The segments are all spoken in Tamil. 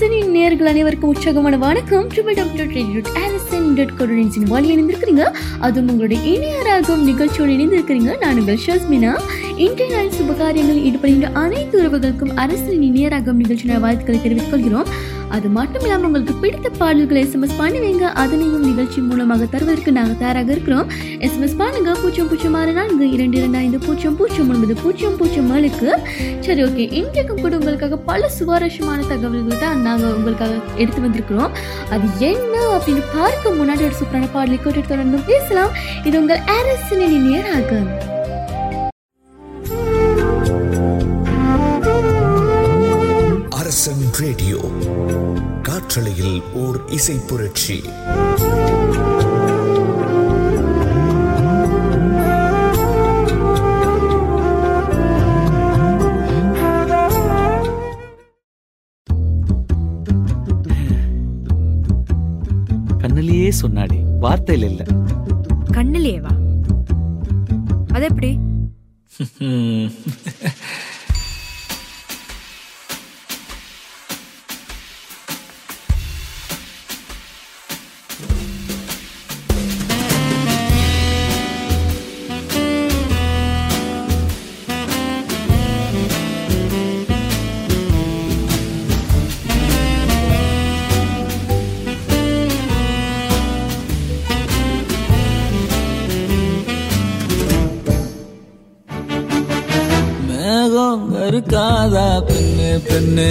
ஆலிசனின் நேர்கள் அனைவருக்கும் உற்சாகமான வணக்கம். Triple W radio Arasan dot கோடின்ஸின் வழி இணைந்திருக்கிறீங்க. அதுவும் உங்களுடைய இணையராகும் நிகழ்ச்சியோடு இணைந்திருக்கிறீங்க. நான் உங்கள் ஷஸ்மினா. இன்றைய நாள் சுபகாரியங்களில் ஈடுபடுகின்ற அனைத்து உறவுகளுக்கும் அரசின் இணையராகும் நிகழ்ச்சியான வாழ்த்துக்களை தெரிவித்துக் கொள்கிறோம். அது மட்டும் இல்லாமல் உங்களுக்கு பிடித்த பாடல்களை எஸ்எம்எஸ் பண்ணுவீங்க. அதனையும் நிகழ்ச்சி மூலமாக தருவதற்கு நாங்கள் தயாராக இருக்கிறோம். எஸ்எம்எஸ் பண்ணுங்க. பூஜ்ஜியம் பூஜ்ஜியம் ஆறு நான்கு இரண்டு இரண்டு ஐந்து பூஜ்ஜியம் பூஜ்ஜியம் ஒன்பது பூஜ்ஜியம் பூஜ்ஜியம் ஏழுக்கு சரி ஓகே இன்றைக்கும் கூட உங்களுக்காக பல சுவாரஸ்யமான தகவல்கள் தான் நாங்கள் உங்களுக்காக எடுத்து வந்திருக்கிறோம். அது என்ன அப்படின்னு பார்க்க முன்னாடி ஒரு சூப்பரான பாடலை கேட்டு தொடர்ந்து பேசலாம். இது உங்கள் அரசு நேராகும் காற்றலையில் ஓர் இசை புரட்சி. கண்ணிலேயே சொன்னாடி வார்த்தையில இல்ல. கண்ணிலேவா? பெண்ணு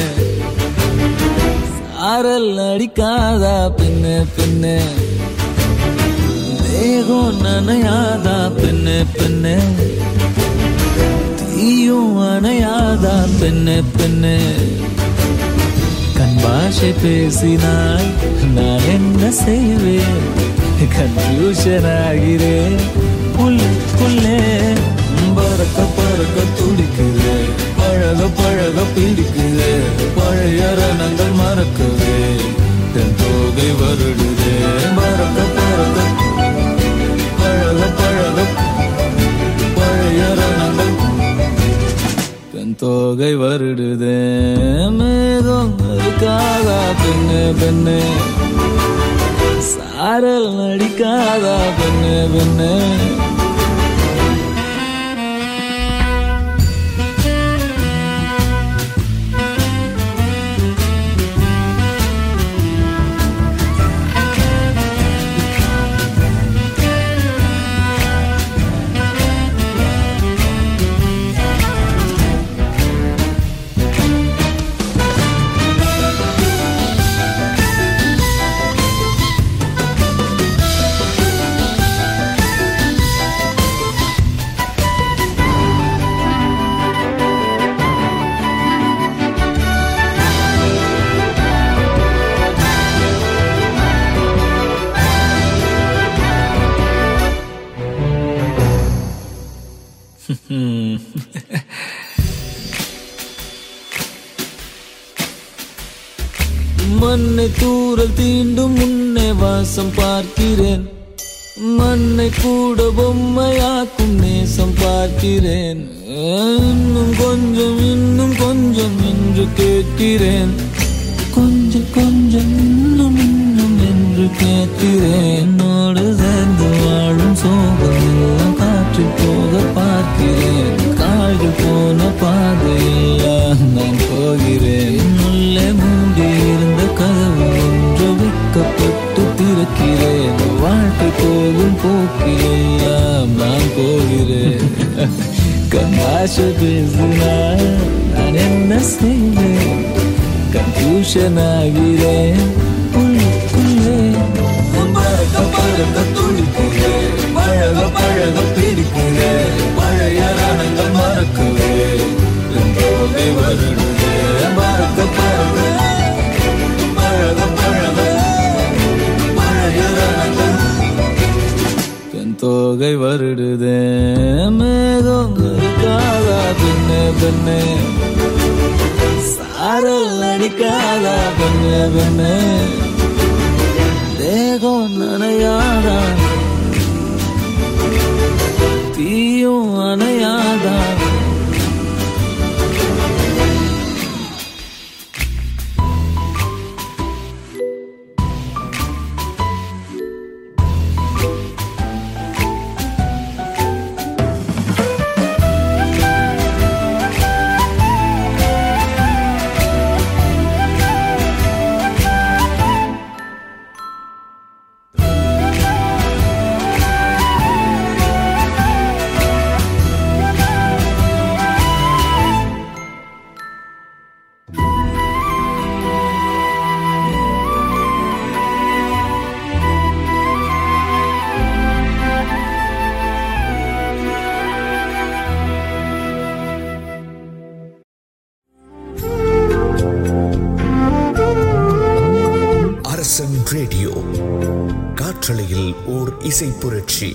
சாரல் அடிக்காதா பெண்ணு பெண்ணு தேகம் நனையாதா பெண்ணு பெண்ணு தீயும் அணையாதா பெண்ணு பெண்ணு கண் பாஷை பேசினால் நான் என்ன செய்வேன்? கன்ஃபியூஷன் ஆகிறேன். வருடுதே மேகம் இருக்காதா பெண்ணு பெண்ணு. சாரல் நடிக்காதா பெண்ணு பெண்ணு. தூரல் தீண்டும் முன்னே வாசம் பார்க்கிறேன். மண்ணை கூட பொம்மையாக்கும் நேசம் பார்க்கிறேன். இன்னும் கொஞ்சம் இன்னும் கொஞ்சம் என்று கேட்கிறேன். கொஞ்சம் கொஞ்சம் இன்னும் இன்னும் என்று கேட்கிறேன். போகும் போக்கிலெல்லாம் நான் போகிறேன் கண்ணாச பேசினால் நான் என்ன செய்வேன் கன்ஃபியூஷன் ஆகிறேன் உள்ளுக்குள்ளே பறக்க பறக்க துடிக்கிறேன் பழக பழக பிடிக்கிறேன் பழைய ரணங்கள் மறக்கவே என் போதை வருடுதே புகை வருடுதே. மேகம் இருக்காதா பெண்ணே பெண்ணே. சாரல் அடிக்காதா பெண்ணே பெண்ணே. தேகம் நனையாதான் இசை புரட்சி.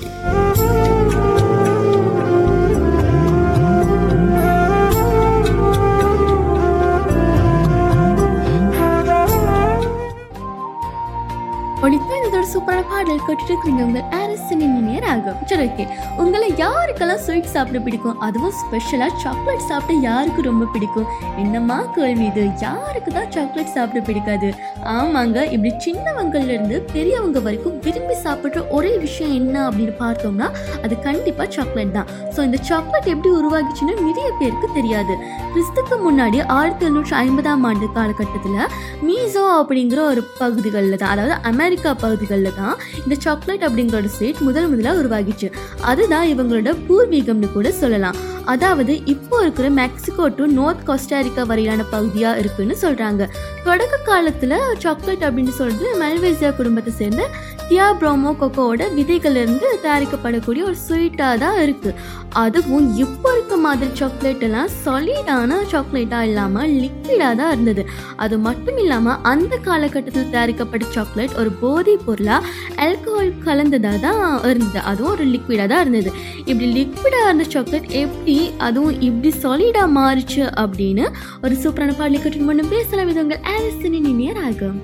ஒழித்த சூப்பரான பாடல் கேட்டுட்டு இருக்கீங்க உங்கள் பத்து மணி நேரம் ஆகும் சரி ஓகே உங்களை யாருக்கெல்லாம் ஸ்வீட் சாப்பிட பிடிக்கும்? அதுவும் ஸ்பெஷலாக சாக்லேட் சாப்பிட யாருக்கு ரொம்ப பிடிக்கும்? என்னம்மா கேள்வி இது? யாருக்கு தான் சாக்லேட் சாப்பிட பிடிக்காது? ஆமாங்க இப்படி சின்னவங்கள்ல இருந்து பெரியவங்க வரைக்கும் விரும்பி சாப்பிட்ற ஒரே விஷயம் என்ன அப்படின்னு பார்த்தோம்னா அது கண்டிப்பாக சாக்லேட் தான். ஸோ இந்த சாக்லேட் எப்படி உருவாகிச்சுன்னு நிறைய பேருக்கு தெரியாது. கிறிஸ்துக்கு முன்னாடி ஆயிரத்தி எழுநூற்றி ஐம்பதாம் ஆண்டு காலகட்டத்தில் மீசோ அப்படிங்கிற ஒரு பகுதிகளில் தான் அதாவது அமெரிக்கா பகுதிகளில் தான் இந்த சாக்லேட் அப்படிங்கிற ஒரு ஸ்வீட் முதல் முதலாக உருவாகிச்சு அதுதான் இவங்களோட பூர்வீகம்னு கூட சொல்லலாம். அதாவது இப்போ இருக்கிற மெக்சிகோ டு நார்த் கோஸ்டாரிக்கா வரையிலான பகுதியாக இருக்குன்னு சொல்கிறாங்க தொடக்க காலத்தில் சாக்லேட் அப்படின்னு சொல்றது மெல்வேசியா குடும்பத்தை சேர்ந்த தியா ப்ரோமோ கொக்கோவோட விதைகள்லேருந்து தயாரிக்கப்படக்கூடிய ஒரு ஸ்வீட்டாக தான் இருக்குது அதுவும் இப்போ இருக்க மாதிரி சாக்லேட் எல்லாம் சாலிடான சாக்லேட்டாக இல்லாமல் லிக்விடாக தான் இருந்தது. அது மட்டும் இல்லாமல் அந்த காலகட்டத்தில் தயாரிக்கப்பட்ட சாக்லேட் ஒரு போதை பொருளாக ஆல்கஹால் கலந்ததாக தான் இருந்தது. அதுவும் ஒரு லிக்விடாக தான் இருந்தது. இப்படி லிக்விடாக இருந்த சாக்லேட் எப்படி அதுவும் இப்படி சாலிடாக மாறிச்சு அப்படின்னு ஒரு சூப்பரான பாடலை கட்டு முன்னு பேசலாம். இது உங்கள் ஆலிசனின் நேராகும் ஆகும்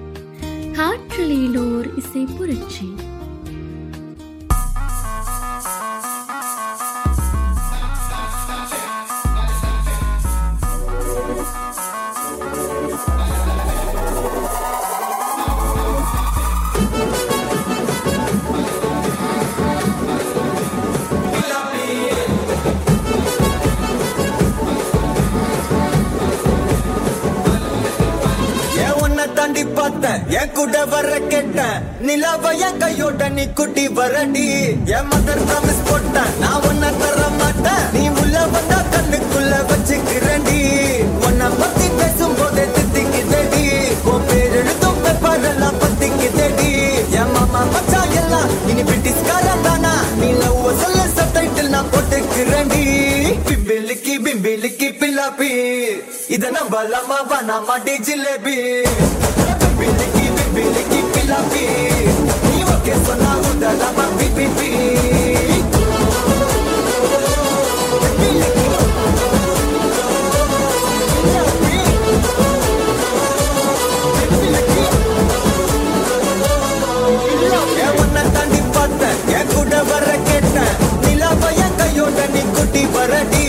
காற்றலையிலோர் இசை புரட்சி. தாண்டி பார்த்தேன். என் கூட வர கேட்டேன் நிலாவ என் கையோட நீ குட்டி வரடி. என் மதர் ப்ராமிஸ் போட்டேன். நான் உன்னை தர மாட்டேன். நீ உள்ள வந்தா கண்ணுக்குள்ள வச்சுக்கிறேன்டி. உன்ன பத்தி பேசும் போதே தித்திக்குதடி உன் பேர் எழுதும் பேப்பரெல்லாம் பத்திக்குதடி என் மாமா மச்சா எல்லாம் இனி பிரிட்டிஷ்காரன் தானா? நீ லவ் சொல்ல சப்டைட்டில் நான் போட்டுக்கிறேன்டி. பிம்பிலிக்கி பிம்பிலிக்கி பில்லாப்பி. இத நம்பலாமா? வேணாமா? டி ஜிலேபி. பிம்பிலிக்கி பிம்பிலிக்கி பிலாபி நீ ஓகே சொன்னா உதலமா பிபிபி என் உன்னை கூட வர கேட்டேன். நிலாவ கையோட நீ குட்டி வரடி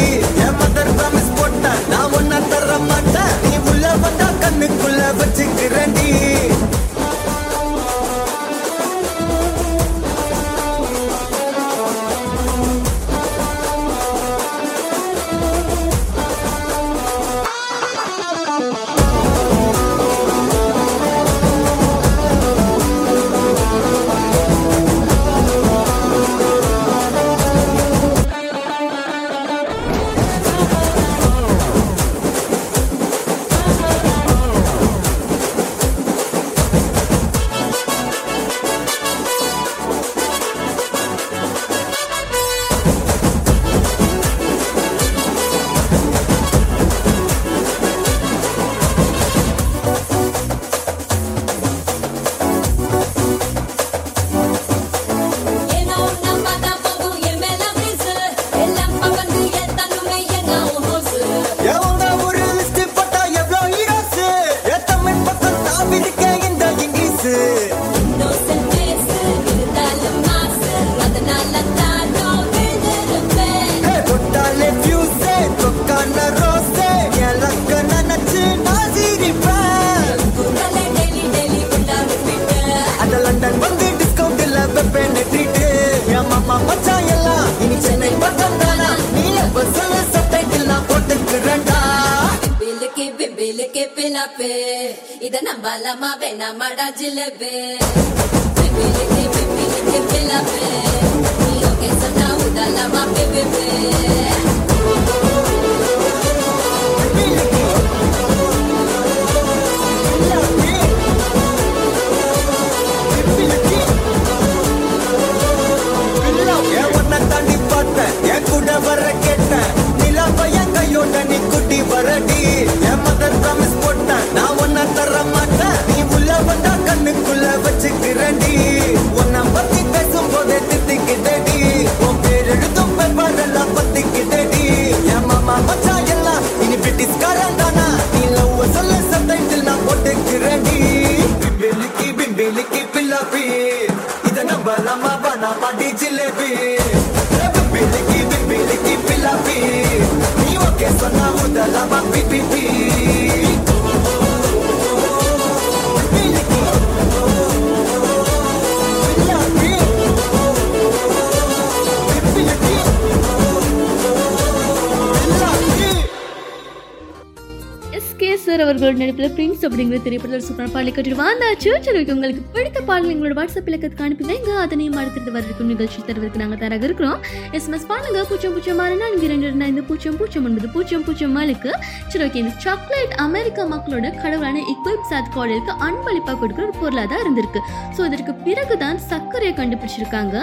நடிப்பில் பிரின்ஸ் அப்படிங்கிற திரைப்படத்தில் சூப்பரான பாடலை கட்டிட்டு வந்தாச்சு சரி உங்களுக்கு பிடித்த பாடல் எங்களோட வாட்ஸ்அப் இலக்கத்துக்கு அனுப்புங்க அதனையும் அடுத்தது வரவிருக்கும் நிகழ்ச்சி தருவதற்கு நாங்கள் தராக இருக்கிறோம். எஸ்எம்எஸ் பாருங்க. பூஜ்ஜியம் பூஜ்ஜியம் ஆறு நான்கு இரண்டு இரண்டு ஐந்து பூஜ்ஜியம் பூஜ்ஜியம் ஒன்பது பூஜ்ஜியம் பூஜ்ஜியம் நாலுக்கு சரி ஓகே இந்த சாக்லேட் அமெரிக்கா மக்களோட கடவுளான இக்விப் சாத் கோடலுக்கு அன்பளிப்பாக கொடுக்குற ஒரு பொருளாக தான் இருந்திருக்கு. ஸோ இதற்கு பிறகுதான் சர்க்கரையை கண்டுபிடிச்சிருக்காங்க.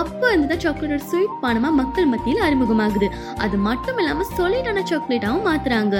அப்போ இருந்து தான் சாக்லேட்டோட ஸ்வீட் பானமாக மக்கள் மத்தியில் அறிமுகமாகுது. அது மட்டும் இல்லாமல் சொலிடான சாக்லேட்டாகவும் மாற்றுறாங்க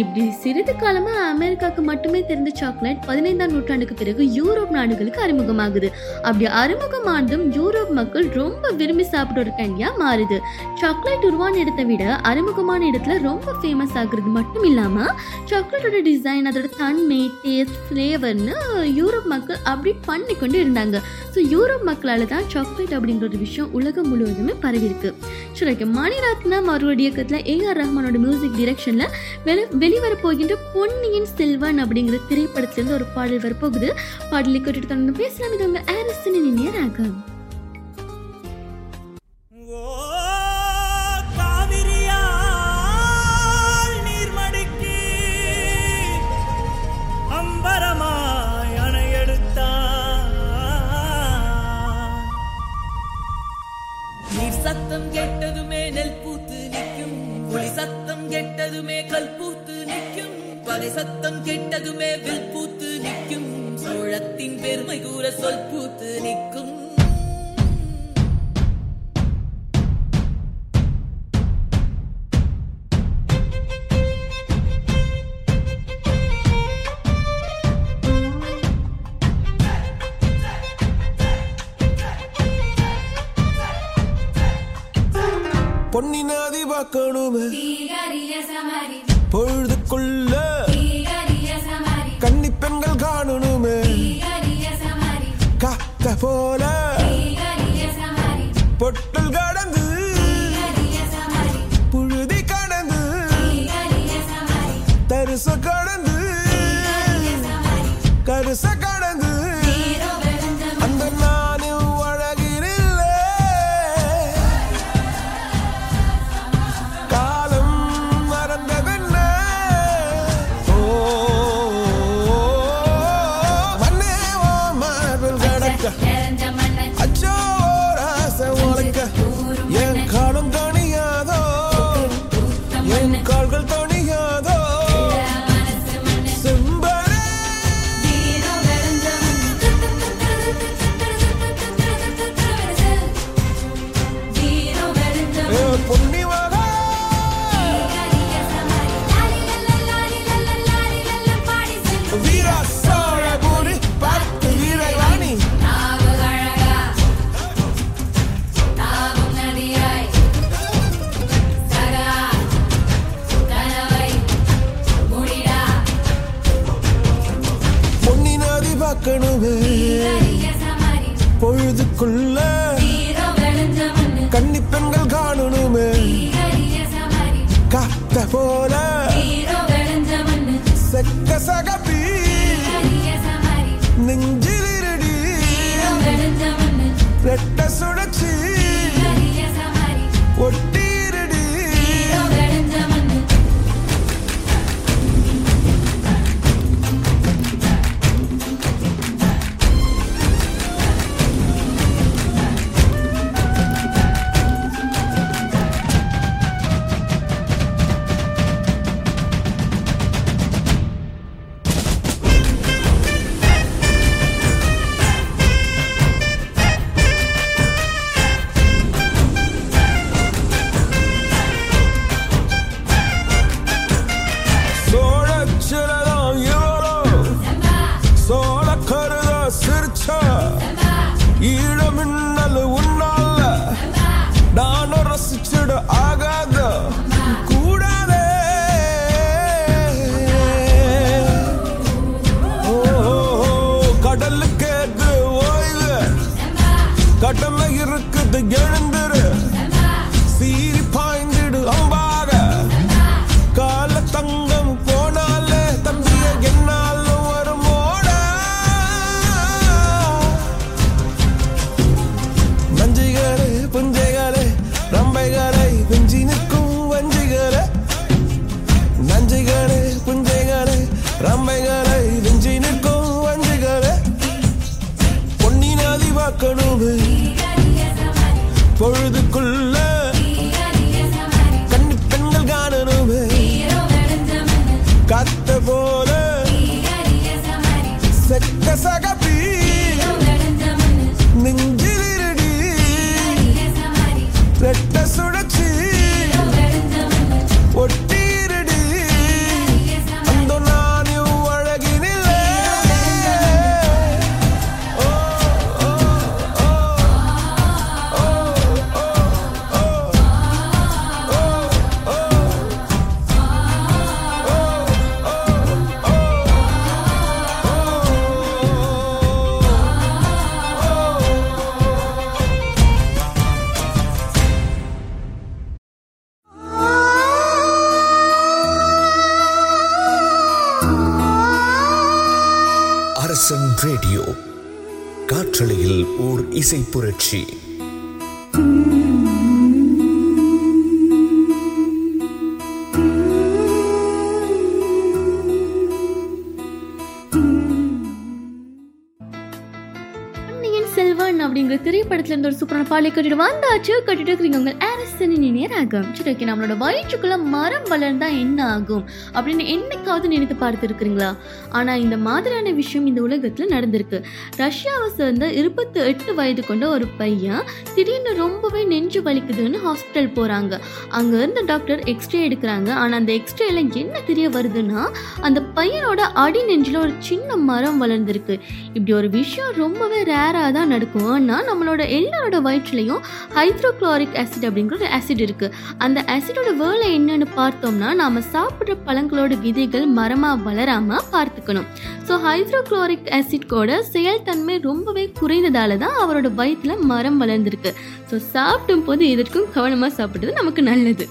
இப்படி சிறிது காலமா அமெரிக்காவுக்கு மட்டுமே தெரிந்த சாக்லேட் பதினைந்தாம் நூற்றாண்டுக்கு பிறகு யூரோப் நாடுகளுக்கு அறிமுகமாகுது. அப்படி அறிமுகமானதும் யூரோப் மக்கள் ரொம்ப விரும்பி சாப்பிட்ட ஒரு கேண்டியா மாறுது. சாக்லேட் உருவான இடத்தை விட அறிமுகமான இடத்துல ரொம்ப ஃபேமஸ் ஆகுறது மட்டும் இல்லாம சாக்லேட்டோட டிசைன் அதோட தன்மை டேஸ்ட் ஃப்ளேவர்னு யூரோப் மக்கள் அப்படி பண்ணி கொண்டு இருந்தாங்க. ஸோ யூரோப் மக்களால தான் சாக்லேட் அப்படிங்கிற ஒரு விஷயம் உலகம் முழுவதுமே பரவிருக்கு சரி ஓகே மணிரத்னம் அவருடைய இயக்கத்தில் ஏஆர் ரஹ்மானோட மியூசிக் டிரெக்ஷனில் வெளி வெளிவர போகின்ற பொன்னியின் செல்வன் அப்படிங்கிற திரைப்படத்திலிருந்து ஒரு பாடல் வரப்போகுது. பாடலை கேட்டுட்டு தொடர்ந்து பேசலாம். இது உங்க ஆரிசனின் இனிய பொட்டல் கடந்து கடமை இருக்கு that's ஓர் இசை அப்படிங்கிற திரைப்படத்துல இருந்து ஒரு சூப்பரான பாலை கட்டிட்டு வந்தாச்சு கட்டிட்டு இருக்கிறீங்க உங்கள் அரசனின் நேராகும் ராகம். சரி ஓகே நம்மளோட வயிற்றுக்குள்ள மரம் வளர்ந்தா என்ன ஆகும்? அப்படின்னு என்னைக்காவது நினைத்து பார்த்துருக்குறீங்களா? ஆனா இந்த மாதிரியான விஷயம் இந்த உலகத்துல நடந்திருக்கு. ரஷ்யாவை சேர்ந்த இருபத்தி எட்டு வயது கொண்ட ஒரு பையன் திடீர்னு ரொம்பவே நெஞ்சு வலிக்குதுன்னு ஹாஸ்பிட்டல் போறாங்க. அங்க இருந்த டாக்டர் எக்ஸ்ரே எடுக்கிறாங்க. ஆனா அந்த எக்ஸ்ரேல என்ன தெரிய வருதுன்னா அந்த பையனோட அடி நெஞ்சில ஒரு சின்ன மரம் வளர்ந்துருக்கு. இப்படி ஒரு விஷயம் ரொம்பவே ரேராக தான் நடக்கும். ஆனால் நம்மளோட எல்லாரோட வயிற்றுலையும் ஹைட்ரோக்ளோரிக் ஆசிட் அப்படிங்கிற ஒரு ஆசிட் இருக்குது அந்த ஆசிடோட வேலை என்னன்னு பார்த்தோம்னா நாம் சாப்பிட்ற பழங்களோட விதைகள் மரமாக வளராமல் பார்த்துக்கணும். ஸோ ஹைட்ரோக்ளோரிக் ஆசிட்கோட செயல்தன்மை ரொம்பவே குறைந்ததால தான் அவரோட வயிற்றில் மரம் வளர்ந்துருக்கு. ஸோ சாப்பிடும் போது எதற்கும் கவனமாக சாப்பிட்றது நமக்கு நல்லது.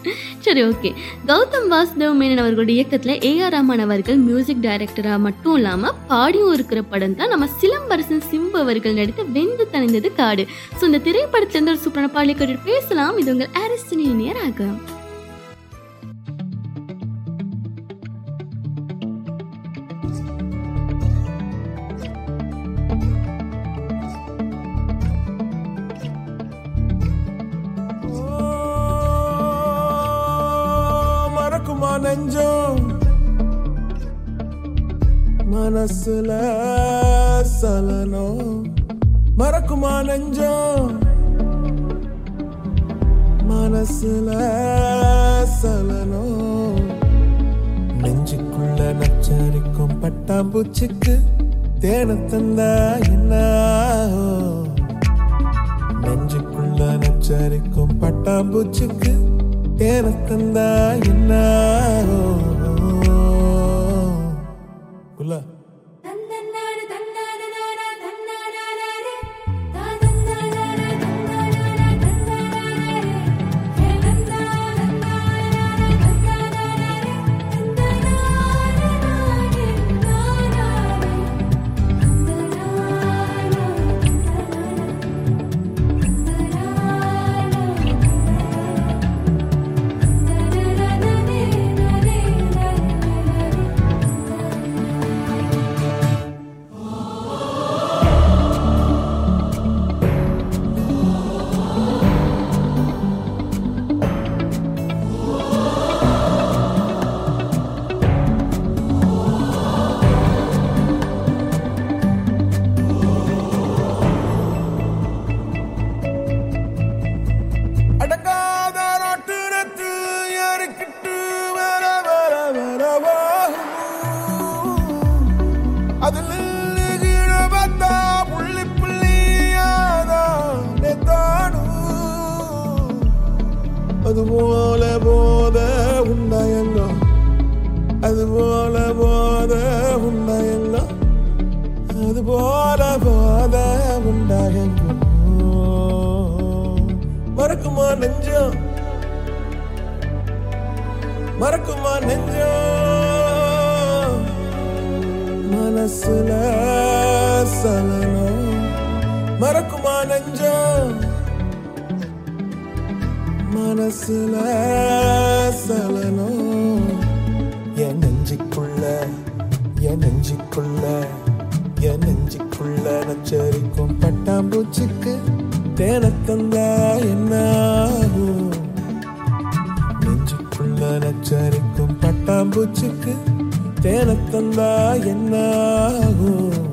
சரி ஓகே கௌதம் வாசுதேவ் மேனன் அவர்களுடைய இயக்கத்தில் ஏஆர் ரஹ்மான் அவர்கள் மியூசிக் டைரக்டராக மட்டும் இல்லாமல் பாடியும் இருக்கிற படம் தான் நம்ம சிலம்பரசன் சிம்பு அவர்கள் நடித்த வெந்து தணிந்தது காடு. ஸோ இந்த திரைப்படத்திலிருந்து ஒரு சூப்பரான பாடலை கேட்டு பேசலாம். இது உங்கள் அரசு நேராக மனசுல சலனம். மறக்குமா நெஞ்சம்? மனசுல சலனம். நெஞ்சுக்குள்ள நச்சரிக்கும் பட்டாம்பூச்சிக்கு தேன தந்தா என்ன நெஞ்சுக்குள்ள நச்சரிக்கும் பட்டாம்பூச்சிக்கு தேன தந்தா என்ன போத உண்மையெல்லாம் அது போல போத உண்டாயங்கோ மறக்குமா நெஞ்சம் மறக்குமா நெஞ்சம் மனசுல சலனம் மறக்குமா நெஞ்சம் மனசுல சலனம் நெஞ்சுக்குள்ள என் நெஞ்சுக்குள்ள நச்சரிக்கும் பட்டாம்பூச்சிக்கு தேனத்தந்தா என்ன என்னாகும்? நெஞ்சுக்குள்ள நச்சரிக்கும் பட்டாம்பூச்சிக்கு தேன தந்தா என்னாகும்?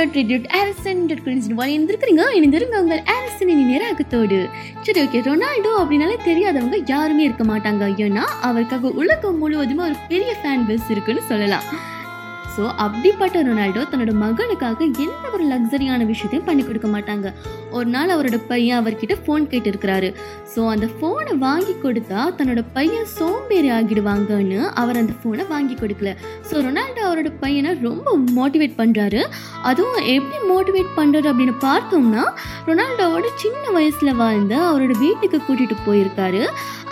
டாட் ரேடியோட் ஆரசன் டாட் குறிஞ்சின் வாய் இருந்திருக்கிறீங்க இணைந்திருங்க உங்கள் ஆரசனின் நேராகத்தோடு. சரி ஓகே ரொனால்டோ அப்படின்னாலே தெரியாதவங்க யாருமே இருக்க மாட்டாங்க. ஏன்னா அவருக்காக உலகம் முழுவதுமே ஒரு பெரிய ஃபேன் பேஸ் இருக்குன்னு சொல்லலாம். ஸோ அப்படிப்பட்ட ரொனால்டோ தன்னோட மகனுக்காக எந்த ஒரு லக்ஸரியான விஷயத்தையும் பண்ணி கொடுக்க மாட்டாங்க. ஒரு நாள் அவரோட பையன் அவர்கிட்ட ஃபோன் கேட்டிருக்கிறாரு. ஸோ அந்த ஃபோனை வாங்கி கொடுத்தா தன்னோட பையன் சோம்பேறி ஆகிடுவாங்கன்னு அவர் அந்த ஃபோனை வாங்கி கொடுக்கல. ஸோ ரொனால்டோ அவரோட பையனை ரொம்ப மோட்டிவேட் பண்ணுறாரு அதுவும் எப்படி மோட்டிவேட் பண்ணுறாரு அப்படின்னு பார்த்தோம்னா ரொனால்டோவோட சின்ன வயசில் வாழ்ந்த அவரோட வீட்டுக்கு கூட்டிகிட்டு போயிருக்காரு.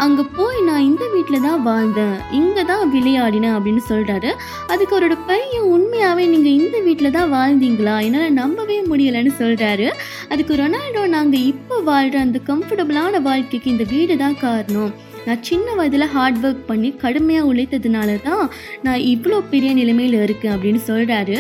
அங்கே போய் நான் இந்த வீட்டில் தான் வாழ்ந்தேன் இங்கே தான் விளையாடினேன் அப்படின்னு சொல்கிறாரு அதுக்கு அவரோட பையன் உண்மையாகவே நீங்கள் இந்த வீட்டில் தான் வாழ்ந்தீங்களா? என்னால் நம்பவே முடியலைன்னு சொல்கிறாரு அதுக்கு ரொனால்டோ நாங்கள் இப்போ வாழ்கிற அந்த கம்ஃபர்டபுளான வாழ்க்கைக்கு இந்த வீடு தான் காரணம். நான் சின்ன வயதில் ஹார்ட் ஒர்க் பண்ணி கடுமையாக உழைத்ததுனால தான் நான் இவ்வளோ பெரிய நிலைமையில் இருக்கேன் அப்படின்னு சொல்கிறாரு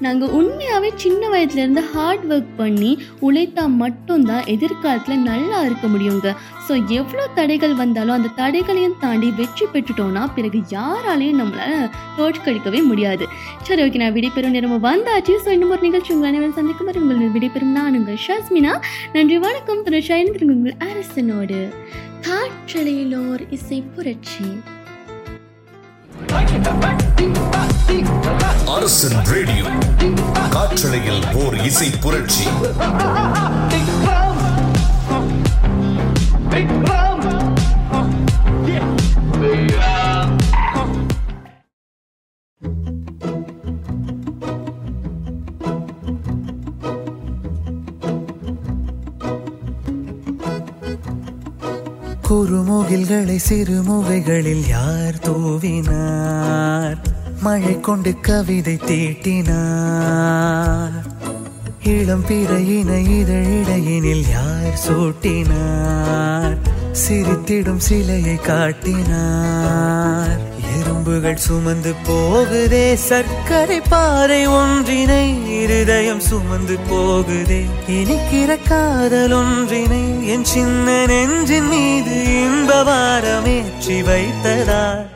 நாங்கள் உண்மையாகவே சின்ன வயதுலேருந்து ஹார்ட் ஒர்க் பண்ணி உழைத்தா மட்டும்தான் எதிர்காலத்தில் நல்லா இருக்க முடியுங்க. ஸோ எவ்வளோ தடைகள் வந்தாலும் அந்த தடைகளையும் தாண்டி வெற்றி பெற்றுட்டோம்னா பிறகு யாராலையும் நம்மளால் தோற்கடிக்கவே முடியாது. சரி ஓகே நான் விடைபெறும் நேரம் வந்தாச்சு. ஸோ இன்னும் ஒரு நிகழ்ச்சி உங்கள் அனைவரும் சந்திக்கும் வரை உங்கள் விடைபெறும் நான் உங்கள் ஷாஸ்மினா. நன்றி வணக்கம். தொடர்ச்சி உங்கள் அரசனோடு. காற்றலையிலோர் இசை புரட்சி. அரசன் ரேடியோ. காற்றலையில் ஓர் இசை புரட்சி. குறுமுகில்களை சிறுமுகைகளில் யார் தூவினார்? மழை கொண்டு கவிதை தீட்டினார். இளம் பிறையின இதழிடையினில் யார் சூட்டினார்? சிரித்திடும் சிலையை காட்டினார். எறும்புகள் சுமந்து போகுதே சர்க்கரை பாறை ஒன்றினை இருதயம் சுமந்து போகுதே. இனிக்கிற காதல் ஒன்றினை என் சின்ன நெஞ்சின் மீது இன்ப வாரமேற்றி வைத்ததார்